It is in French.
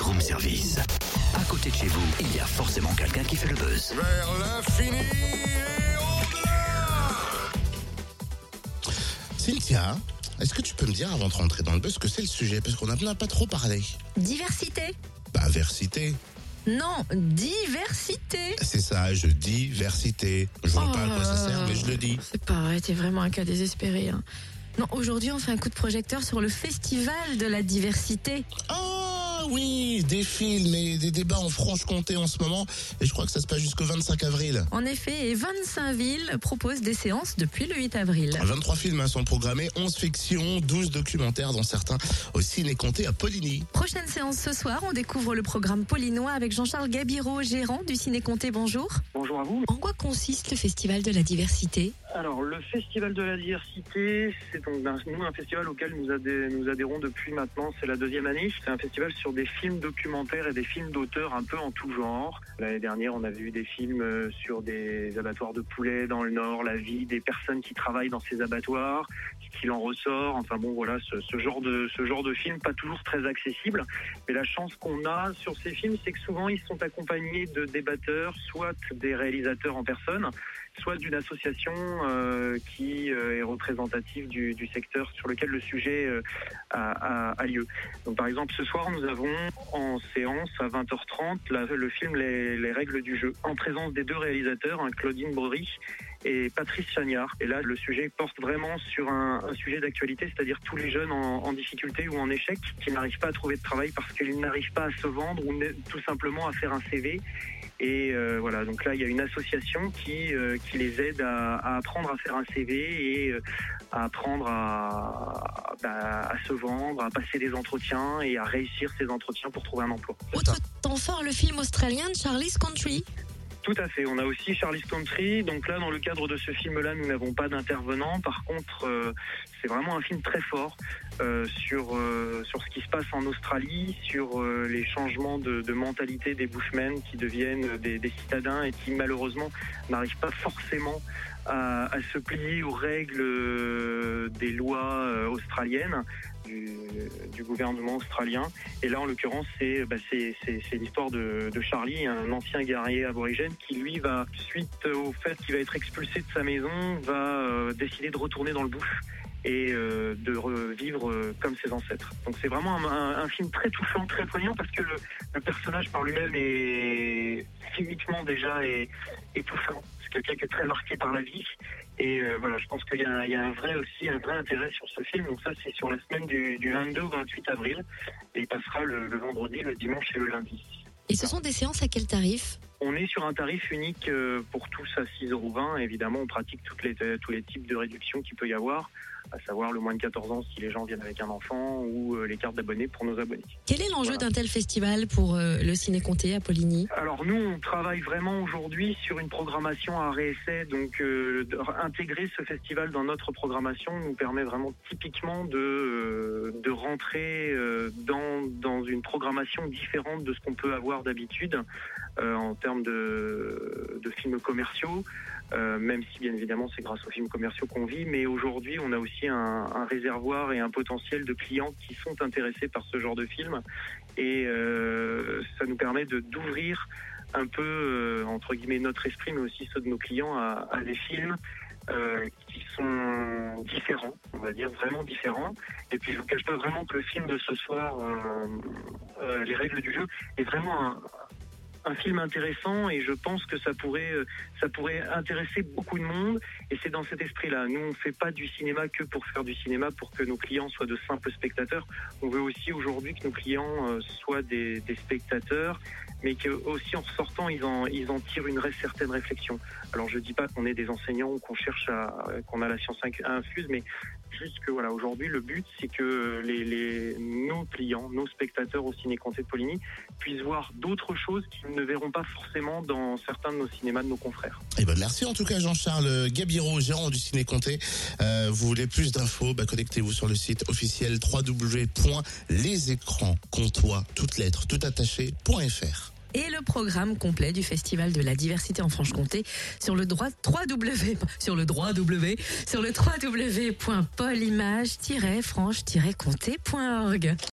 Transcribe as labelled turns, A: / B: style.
A: Room Service. À côté de chez vous, il y a forcément quelqu'un qui fait le buzz.
B: Vers l'infini et au-delà
C: Cynthia, est-ce que tu peux me dire avant de rentrer dans le buzz ce que c'est le sujet? Parce qu'on n'a pas trop parlé.
D: Diversité
C: Bah, versité.
D: Non, diversité
C: C'est ça, je dis versité. Je vois pas à quoi ça sert, mais je le dis.
D: C'est pas vrai, t'es vraiment un cas désespéré. hein. Non, aujourd'hui, on fait un coup de projecteur sur le festival de la diversité.
C: Ah oui, des films et des débats en Franche-Comté en ce moment. Et je crois que ça se passe jusqu'au 25 avril.
D: En effet, et 25 villes proposent des séances depuis le 8 avril.
C: 23 films hein, sont programmés, 11 fictions, 12 documentaires, dont certains au ciné-comté à Poligny.
D: Prochaine séance ce soir, on découvre le programme Paulinois avec Jean-Charles Gabiro, gérant du Ciné Comté. Bonjour.
E: Bonjour à vous.
D: En quoi consiste le festival de la diversité?
E: Alors, le Festival de la diversité, c'est donc un, nous, un festival auquel nous, adhé- nous adhérons depuis maintenant, c'est la deuxième année. C'est un festival sur des films documentaires et des films d'auteurs un peu en tout genre. L'année dernière, on avait eu des films euh, sur des abattoirs de poulets dans le Nord, la vie des personnes qui travaillent dans ces abattoirs, ce qu'il en ressort. Enfin bon, voilà, ce, genre de ce genre de film, pas toujours très accessible. Mais la chance qu'on a sur ces films, c'est que souvent ils sont accompagnés de débatteurs, soit des réalisateurs en personne, soit d'une association euh, qui représentative du, secteur sur lequel le sujet euh, a, lieu. Donc par exemple ce soir nous avons en séance à 20h30 la- le film les, Les règles du jeu en présence des deux réalisateurs, Claudine Brodry et Patrice Chagnard. Et là le sujet porte vraiment sur un, sujet d'actualité, c'est-à-dire tous les jeunes en, difficulté ou en échec qui n'arrivent pas à trouver de travail parce qu'ils n'arrivent pas à se vendre ou tout simplement à faire un CV et euh, voilà, donc là, il y a une association qui, euh, qui les aide à, à apprendre à faire un CV et euh, à apprendre à, bah, à se vendre, à passer des entretiens et à réussir ces entretiens pour trouver un emploi.
D: Autre temps fort, le film australien Charlie's Country.
E: Tout à fait. On a aussi Charlie's Country. Donc là, dans le cadre de ce film-là, nous n'avons pas d'intervenant. Par contre, euh, c'est vraiment un film très fort euh, sur euh, sur ce qui se passe en Australie, sur les changements de, mentalité des Bushmen qui deviennent des, citadins et qui malheureusement n'arrivent pas forcément à, se plier aux règles des lois australiennes. Du, gouvernement australien. Et là, en l'occurrence, c'est bah, l'histoire de, Charlie, un ancien guerrier aborigène qui, lui, va, suite au fait qu'il va être expulsé de sa maison, va euh, décider de retourner dans le bush et euh, de revivre euh, comme ses ancêtres. Donc c'est vraiment un, film très touchant, très poignant, parce que le, personnage par lui-même est physiquement déjà est. Quelqu'un qui est très marqué par la vie. Et euh, voilà, je pense qu'il y, a un- vrai aussi un vrai intérêt sur ce film. Donc ça, c'est sur la semaine du, du 22 au 28 avril. Et il passera le vendredi, le dimanche et le lundi.
D: Et ce sont des séances à quel tarif?
E: On est sur un tarif unique euh, pour tous à 6,20 euros. Évidemment, on pratique toutes les, tous les types de réductions qu'il peut y avoir, à savoir le moins de 14 ans si les gens viennent avec un enfant ou euh, les cartes d'abonnés pour nos abonnés.
D: Quel est l'enjeu
E: Voilà.
D: d'un tel festival pour euh, le Ciné Comté à Poligny?
E: Alors nous, on travaille vraiment aujourd'hui sur une programmation à réessai. Donc euh, intégrer ce festival dans notre programmation nous permet vraiment typiquement de, euh, de rentrer euh, dans, dans une programmation différente de ce qu'on peut avoir d'habitude euh, en termes de, films commerciaux. Euh, même si bien évidemment c'est grâce aux films commerciaux qu'on vit, mais aujourd'hui on a aussi un, réservoir et un potentiel de clients qui sont intéressés par ce genre de film et euh, ça nous permet d'ouvrir un peu euh, entre guillemets notre esprit, mais aussi ceux de nos clients à, des films qui sont différents, on va dire vraiment différents. Et puis je vous cache pas vraiment que le film de ce soir, les règles du jeu, est vraiment un, un film intéressant et je pense que ça pourrait euh, ça pourrait intéresser beaucoup de monde et c'est dans cet esprit-là. Nous on fait pas du cinéma que pour faire du cinéma pour que nos clients soient de simples spectateurs. On veut aussi aujourd'hui que nos clients euh, soient des, spectateurs mais que aussi en ressortant ils en ils en tirent une certaine réflexion. Alors je dis pas qu'on est des enseignants ou qu'on cherche à qu'on a la science infuse mais juste que voilà aujourd'hui le but c'est que les, nos clients, nos spectateurs au ciné Comté de Poligny puissent voir d'autres choses qu'ils ne verront pas forcément dans certains de nos cinémas de nos confrères.
C: Eh ben merci en tout cas Jean-Charles Gabiro, gérant du Ciné Comté. Euh, vous voulez plus d'infos bah, Connectez-vous sur le site officiel www.lesécranscomtois, toutes lettres, tout.
D: Et le programme complet du Festival de la diversité en Franche-Comté sur le droit 3W sur le droit W sur le www.paulimage-franche-comté.org.